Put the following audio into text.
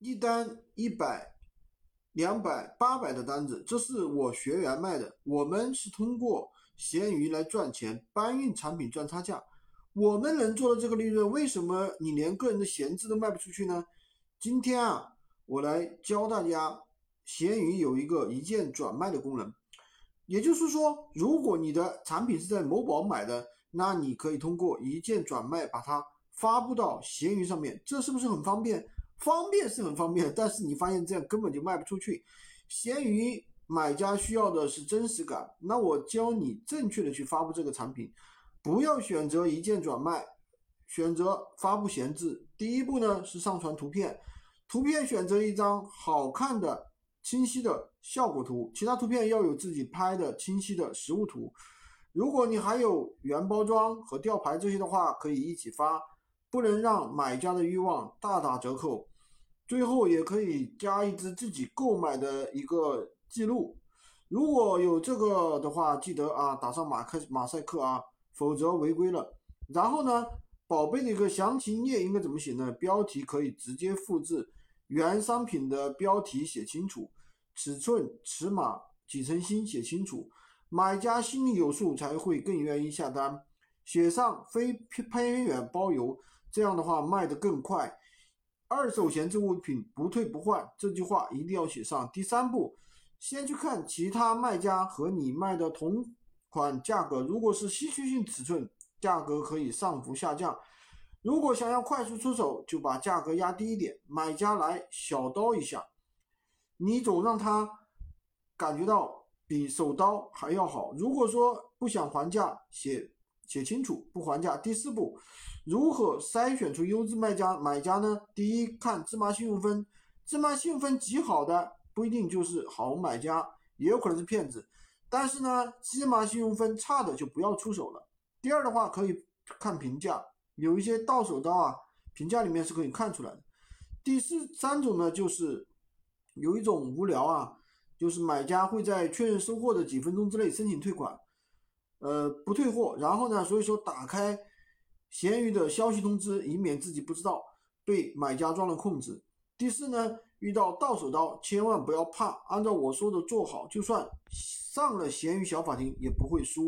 一单一百、两百、八百的单子，这是我学员卖的。我们是通过闲鱼来赚钱，搬运产品赚差价。我们能做的这个利润，为什么你连个人的闲置都卖不出去呢？今天啊，我来教大家，闲鱼有一个一键转卖的功能。也就是说，如果你的产品是在某宝买的，那你可以通过一键转卖把它发布到闲鱼上面，这是不是很方便？方便是很方便，但是你发现这样根本就卖不出去。闲鱼买家需要的是真实感，那我教你正确的去发布这个产品，不要选择一键转卖，选择发布闲置。第一步呢是上传图片，图片选择一张好看的、清晰的效果图，其他图片要有自己拍的清晰的实物图。如果你还有原包装和吊牌这些的话，可以一起发。不能让买家的欲望大打折扣，最后也可以加一支自己购买的一个记录。如果有这个的话，记得啊打上马克马赛克啊，否则违规了。然后呢，宝贝的一个详情页应该怎么写呢？标题可以直接复制原商品的标题，写清楚尺寸、尺码、几成新，写清楚，买家心里有数，才会更愿意下单。写上非偏远包邮。这样的话卖得更快。二手闲置物品不退不换，这句话一定要写上。第三步，先去看其他卖家和你卖的同款价格，如果是稀缺性尺寸，价格可以上浮下降。如果想要快速出手，就把价格压低一点，买家来小刀一下，你总让他感觉到比手刀还要好。如果说不想还价，写。写清楚不还价。第四步，如何筛选出优质卖家买家呢？第一，看芝麻信用分，芝麻信用分极好的不一定就是好买家，也有可能是骗子。但是呢，芝麻信用分差的就不要出手了。第二的话，可以看评价，有一些到手刀啊，评价里面是可以看出来的。第四三种呢，就是有一种无聊啊，就是买家会在确认收货的几分钟之内申请退款。呃，不退货，然后呢？所以说打开闲鱼的消息通知，以免自己不知道被买家钻了空子。第四呢，遇到到手刀，千万不要怕，按照我说的做好，就算上了闲鱼小法庭也不会输。